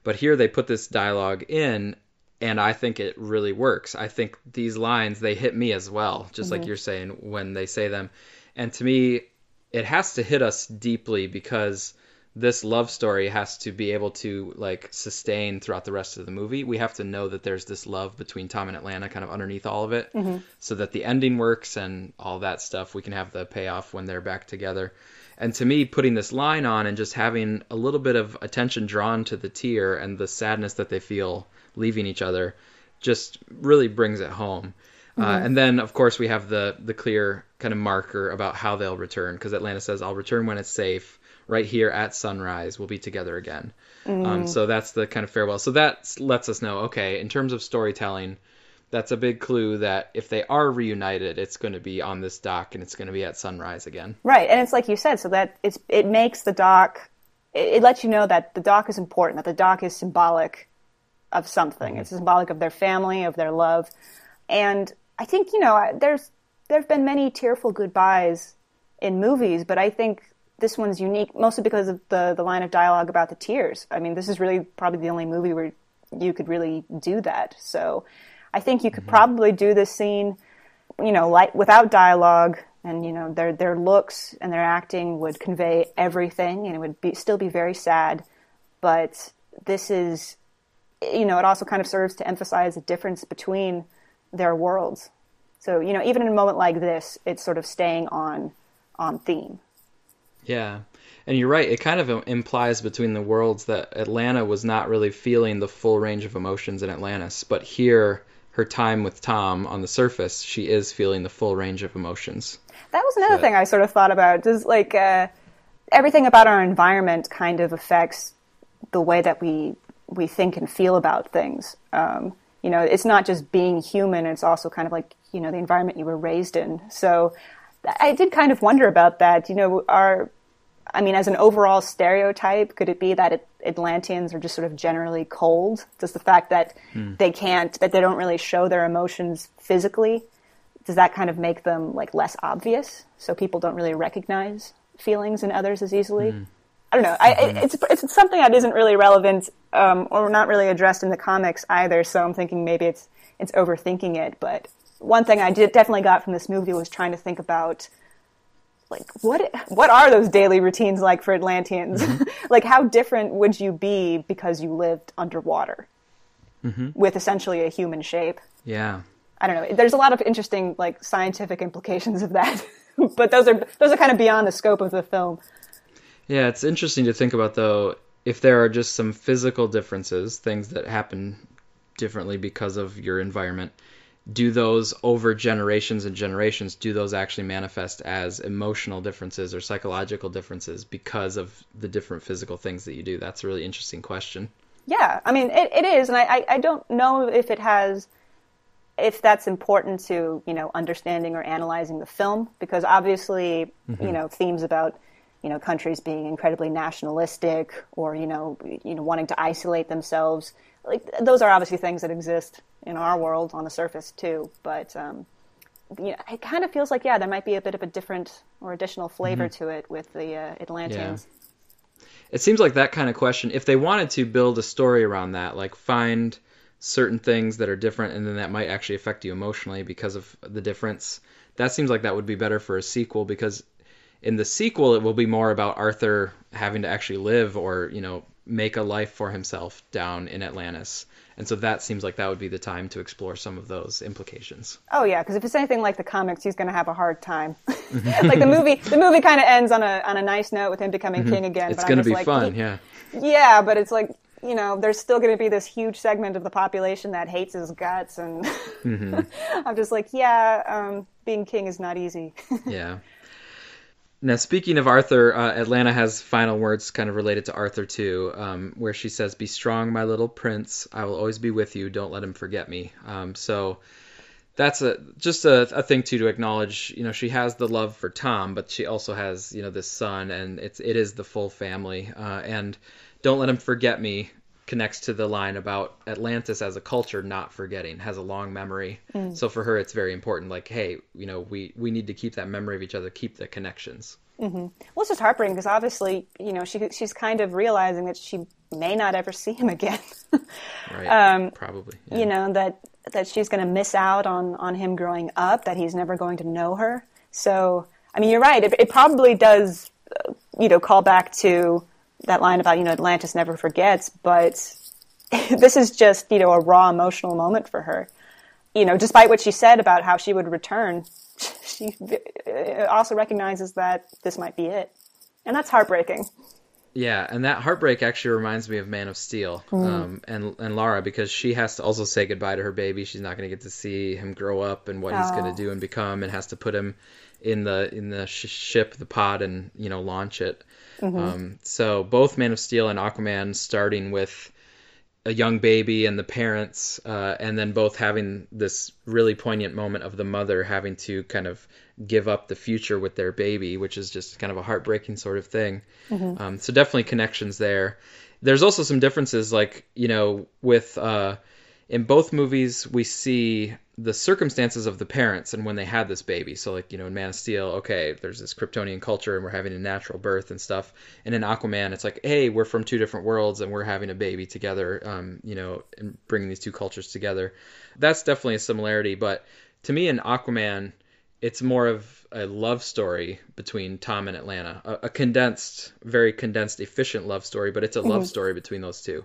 But here they put this dialogue in, and I think it really works. I think these lines they hit me as well, just like you're saying when they say them. And to me, it has to hit us deeply because this love story has to be able to like sustain throughout the rest of the movie. We have to know that there's this love between Tom and Atlanna kind of underneath all of it so that the ending works and all that stuff. We can have the payoff when they're back together. And to me, putting this line on and just having a little bit of attention drawn to the tear and the sadness that they feel leaving each other just really brings it home. Uh, and then, of course, we have the the clear kind of marker about how they'll return because Atlanna says, "I'll return when it's safe. Right here at sunrise, we'll be together again." Um, so that's the kind of farewell. So that lets us know, okay, in terms of storytelling, that's a big clue that if they are reunited, it's going to be on this dock and it's going to be at sunrise again. Right, and it's like you said, so that it's it makes the dock. It, it lets you know that the dock is important. That the dock is symbolic of something. It's symbolic of their family, of their love, and I think you know there's there have been many tearful goodbyes in movies, but I think this one's unique mostly because of the the line of dialogue about the tears. I mean, this is really probably the only movie where you could really do that. So I think you could mm-hmm. probably do this scene you know, like without dialogue, and you know, their their looks and their acting would convey everything, and it would be still be very sad. But this is, you know, it also kind of serves to emphasize the difference between their worlds. So you know, even in a moment like this, it's sort of staying on on theme. Yeah. And you're right. It kind of implies between the worlds that Atlanna was not really feeling the full range of emotions in Atlantis, but here, her time with Tom on the surface, she is feeling the full range of emotions. That was another thing I sort of thought about. Does like uh, everything about our environment kind of affects the way that we we think and feel about things. Um, you know, it's not just being human; it's also kind of like you know the environment you were raised in. So I did kind of wonder about that. You know, are I mean, as an overall stereotype, could it be that Atlanteans are just sort of generally cold? Does the fact that hmm. they can't, that they don't really show their emotions physically, does that kind of make them like less obvious? So people don't really recognize feelings in others as easily? Hmm. I don't know. I, it, hmm. it's, it's something that isn't really relevant um, or not really addressed in the comics either. So I'm thinking maybe it's it's overthinking it. But one thing I did definitely got from this movie was trying to think about like what what are those daily routines like for Atlanteans? Mm-hmm. like how different would you be because you lived underwater mm-hmm. with essentially a human shape? Yeah. I don't know. There's a lot of interesting like scientific implications of that, but those are those are kind of beyond the scope of the film. Yeah, it's interesting to think about though if there are just some physical differences, things that happen differently because of your environment. Do those over generations and generations do those actually manifest as emotional differences or psychological differences because of the different physical things that you do that's a really interesting question yeah i mean it, it is and I, I don't know if it has if that's important to you know understanding or analyzing the film because obviously mm-hmm. you know themes about you know countries being incredibly nationalistic or you know you know wanting to isolate themselves like those are obviously things that exist in our world on the surface too but um, you know, it kind of feels like yeah there might be a bit of a different or additional flavor mm-hmm. to it with the uh, Atlanteans. Yeah. It seems like that kind of question. If they wanted to build a story around that, like find certain things that are different and then that might actually affect you emotionally because of the difference, that seems like that would be better for a sequel because in the sequel it will be more about Arthur having to actually live or you know make a life for himself down in Atlantis. And so that seems like that would be the time to explore some of those implications. Oh yeah, because if it's anything like the comics, he's going to have a hard time. like the movie, the movie kind of ends on a on a nice note with him becoming mm-hmm. king again. It's going to be like, fun, yeah. Yeah, but it's like you know, there's still going to be this huge segment of the population that hates his guts, and mm-hmm. I'm just like, yeah, um, being king is not easy. yeah. Now, speaking of Arthur, uh, Atlanna has final words kind of related to Arthur too, um, where she says, "Be strong, my little prince. I will always be with you. Don't let him forget me." Um, so that's a just a, a, thing too to acknowledge. You know, she has the love for Tom, but she also has you know this son, and it's it is the full family. Uh, and don't let him forget me connects to the line about Atlantis as a culture not forgetting, has a long memory. Mm. So for her, it's very important. Like, hey, you know, we we need to keep that memory of each other, keep the connections. Mm-hmm. Well, it's just heartbreaking because obviously, you know, she she's kind of realizing that she may not ever see him again. right. Um, Probably. Yeah. You know that that she's going to miss out on on him growing up. That he's never going to know her. So, I mean, you're right. It, it probably does, uh, you know, call back to that line about you know Atlantis never forgets, but this is just you know a raw emotional moment for her. You know, despite what she said about how she would return, she also recognizes that this might be it, and that's heartbreaking. Yeah, and that heartbreak actually reminds me of Man of Steel mm. um, and and Lara because she has to also say goodbye to her baby. She's not going to get to see him grow up and what oh. he's going to do and become, and has to put him in the in the sh- ship, the pod, and you know launch it. Mm-hmm. Um, so both Man of Steel and Aquaman starting with a young baby and the parents, uh, and then both having this really poignant moment of the mother having to kind of give up the future with their baby, which is just kind of a heartbreaking sort of thing. Mm-hmm. Um, so definitely connections there. There's also some differences, like you know, with uh, in both movies we see the circumstances of the parents and when they had this baby. So like, you know, in Man of Steel, okay, there's this Kryptonian culture and we're having a natural birth and stuff. And in Aquaman, it's like, hey, we're from two different worlds and we're having a baby together, um, you know, and bringing these two cultures together. That's definitely a similarity. But to me in Aquaman, it's more of a love story between Tom and Atlanna, a, a condensed, very condensed, efficient love story, but it's a mm-hmm. love story between those two.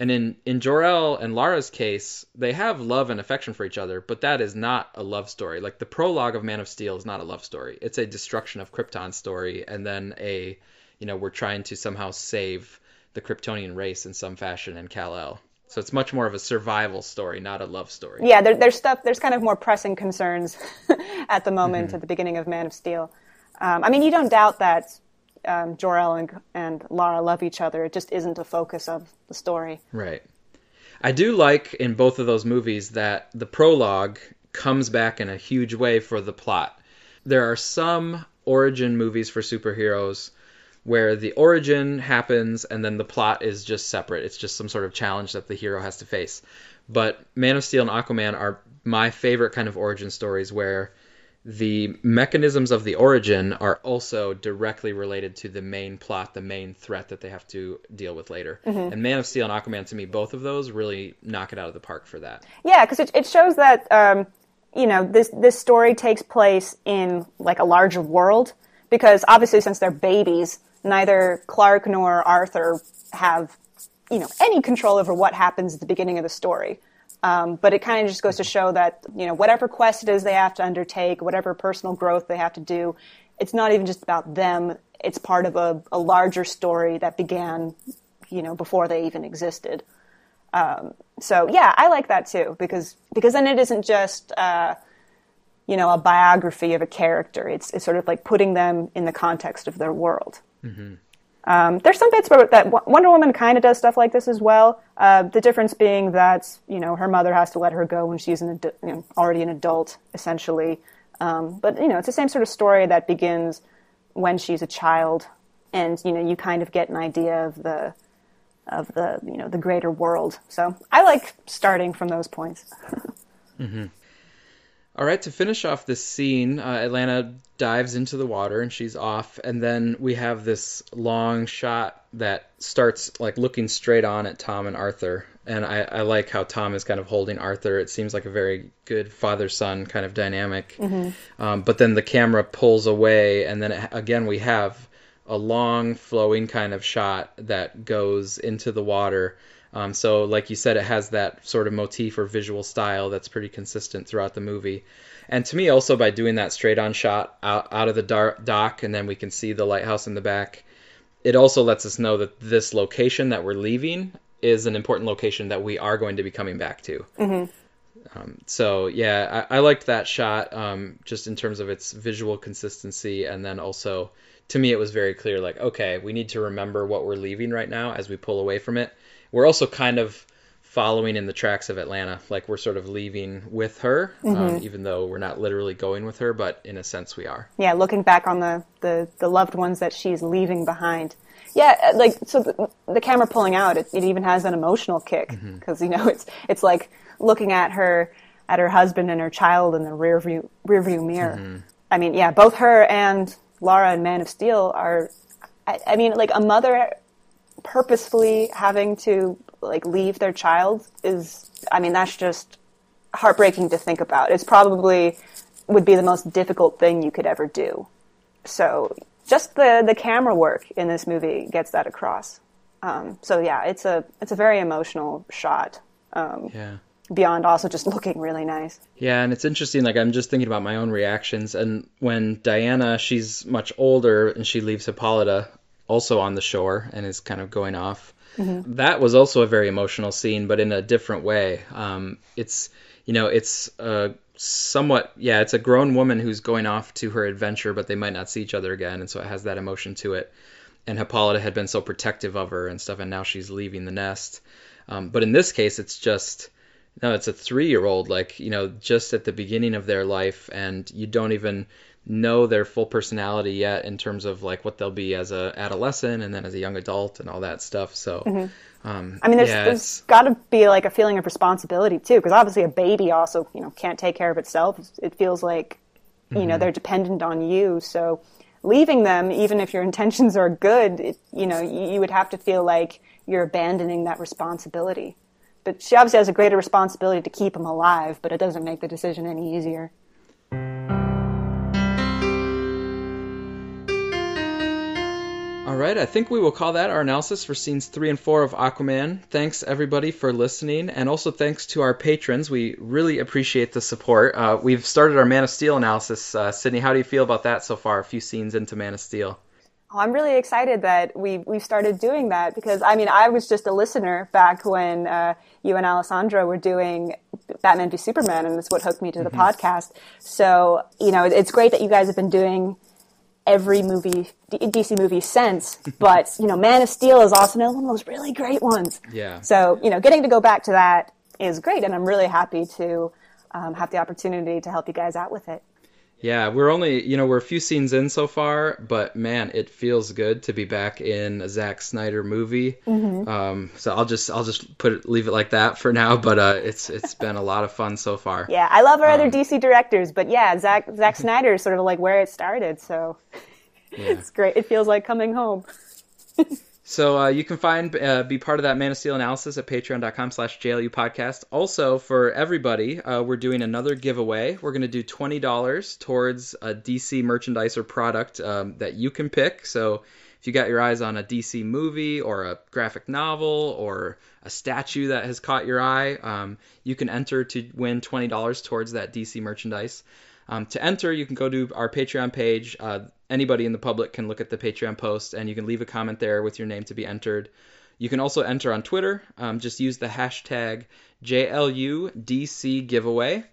And in in Jor-El and Lara's case, they have love and affection for each other, but that is not a love story. Like the prologue of Man of Steel is not a love story. It's a destruction of Krypton story, and then a, you know, we're trying to somehow save the Kryptonian race in some fashion in Kal-El. So it's much more of a survival story, not a love story. Yeah, there, there's stuff. There's kind of more pressing concerns at the moment mm-hmm. at the beginning of Man of Steel. Um, I mean, you don't doubt that um, Jor-El and, and Lara love each other. It just isn't a focus of the story. Right. I do like in both of those movies that the prologue comes back in a huge way for the plot. There are some origin movies for superheroes where the origin happens and then the plot is just separate. It's just some sort of challenge that the hero has to face. But Man of Steel and Aquaman are my favorite kind of origin stories where the mechanisms of the origin are also directly related to the main plot, the main threat that they have to deal with later. Mm-hmm. And Man of Steel and Aquaman, to me, both of those really knock it out of the park for that. Yeah, because it, it shows that um, you know this this story takes place in like a larger world. Because obviously, since they're babies, neither Clark nor Arthur have you know any control over what happens at the beginning of the story. Um, but it kind of just goes to show that you know whatever quest it is they have to undertake, whatever personal growth they have to do, it's not even just about them. It's part of a, a larger story that began, you know, before they even existed. Um, so yeah, I like that too because because then it isn't just uh, you know a biography of a character. It's it's sort of like putting them in the context of their world. Mm-hmm. Um, there's some bits where that Wonder Woman kind of does stuff like this as well. Uh, the difference being that you know her mother has to let her go when she's an you know, already an adult, essentially. Um, but you know, it's the same sort of story that begins when she's a child, and you know, you kind of get an idea of the of the you know the greater world. So I like starting from those points. mm-hmm. All right, to finish off this scene, uh, Atlanna dives into the water and she's off, and then we have this long shot that starts like looking straight on at Tom and Arthur. And I, I like how Tom is kind of holding Arthur. It seems like a very good father son kind of dynamic. Mm-hmm. Um, but then the camera pulls away, and then it, again we have a long flowing kind of shot that goes into the water um, so, like you said, it has that sort of motif or visual style that's pretty consistent throughout the movie. And to me, also by doing that straight on shot out, out of the dar- dock, and then we can see the lighthouse in the back, it also lets us know that this location that we're leaving is an important location that we are going to be coming back to. Mm-hmm. Um, so yeah, I, I, liked that shot um, just in terms of its visual consistency, and then also to me it was very clear like okay, we need to remember what we're leaving right now as we pull away from it, we're also kind of following in the tracks of Atlanna. Like we're sort of leaving with her, um, mm-hmm. um, even though we're not literally going with her, but in a sense we are. Yeah, looking back on the, the, the loved ones that she's leaving behind. Yeah, uh, like so the, the camera pulling out, it, it, even has an emotional kick because mm-hmm. you know it's it's like looking at her at her husband and her child in the rear view rear view mirror. Mm-hmm. I mean, yeah, both her and Lara and Man of Steel are. I, I mean, like a mother purposefully having to like leave their child is I mean that's just heartbreaking to think about. It's probably would be the most difficult thing you could ever do. So just the the camera work in this movie gets that across. Um, so yeah, it's a it's a very emotional shot. Um, yeah. Beyond also just looking really nice. Yeah, and it's interesting. Like I'm just thinking about my own reactions, and when Diana, she's much older, and she leaves Hippolyta also on the shore and is kind of going off. Mm-hmm. That was also a very emotional scene, but in a different way. Um, it's you know it's a somewhat yeah it's a grown woman who's going off to her adventure, but they might not see each other again, and so it has that emotion to it. And Hippolyta had been so protective of her and stuff, and now she's leaving the nest. Um, but in this case, it's just no, it's a three year old, like, you know, just at the beginning of their life, and you don't even know their full personality yet in terms of like what they'll be as a adolescent and then as a young adult and all that stuff. So, mm-hmm. um, I mean, there's, yeah, there's got to be like a feeling of responsibility too, because obviously a baby also you know can't take care of itself. It feels like you mm-hmm. know they're dependent on you. So leaving them, even if your intentions are good, it, you know you, you would have to feel like you're abandoning that responsibility. But she obviously has a greater responsibility to keep him alive, but it doesn't make the decision any easier. All right, I think we will call that our analysis for scenes three and four of Aquaman. Thanks everybody for listening, and also thanks to our patrons. We really appreciate the support. Uh, we've started our Man of Steel analysis. Uh, Sydney, how do you feel about that so far? A few scenes into Man of Steel. Oh, I'm really excited that we we started doing that because I mean I was just a listener back when uh, you and Alessandra were doing Batman v Superman, and that's what hooked me to the mm-hmm. podcast. So you know it's great that you guys have been doing every movie DC movie since, but you know, Man of Steel is also one of those really great ones. Yeah. So you know, getting to go back to that is great, and I'm really happy to um, have the opportunity to help you guys out with it. Yeah, we're only you know we're a few scenes in so far, but man, it feels good to be back in a Zack Snyder movie. Mm-hmm. Um, so I'll just I'll just put it leave it like that for now. But uh, it's it's been a lot of fun so far. Yeah, I love our um, other DC directors, but yeah, Zack Zack Snyder is sort of like where it started. So yeah. it's great. It feels like coming home. So uh, you can find uh, be part of that Man of Steel analysis at patreon.com slash JLU podcast. Also, for everybody, uh, we're doing another giveaway. We're going to do $20 towards a DC merchandise or product um, that you can pick. So if you got your eyes on a DC movie or a graphic novel or a statue that has caught your eye, um, you can enter to win $20 towards that DC merchandise. Um, to enter, you can go to our Patreon page. Uh, anybody in the public can look at the Patreon post, and you can leave a comment there with your name to be entered. You can also enter on Twitter. Um, just use the hashtag JLUDC giveaway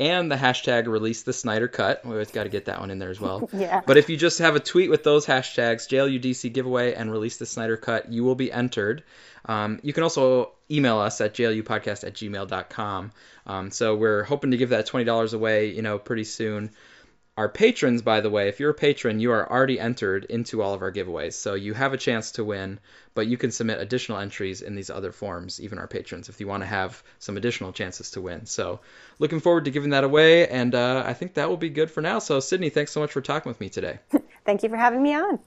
and the hashtag release the Snyder Cut. We always got to get that one in there as well. Yeah. But if you just have a tweet with those hashtags, JLUDC giveaway and release the Snyder Cut, you will be entered. Um, you can also email us at jlupodcast at gmail.com. Um, so we're hoping to give that $20 away, you know, pretty soon. Our patrons, by the way, if you're a patron, you are already entered into all of our giveaways. So you have a chance to win, but you can submit additional entries in these other forms, even our patrons, if you want to have some additional chances to win. So looking forward to giving that away, and uh, I think that will be good for now. So, Sydney, thanks so much for talking with me today. Thank you for having me on.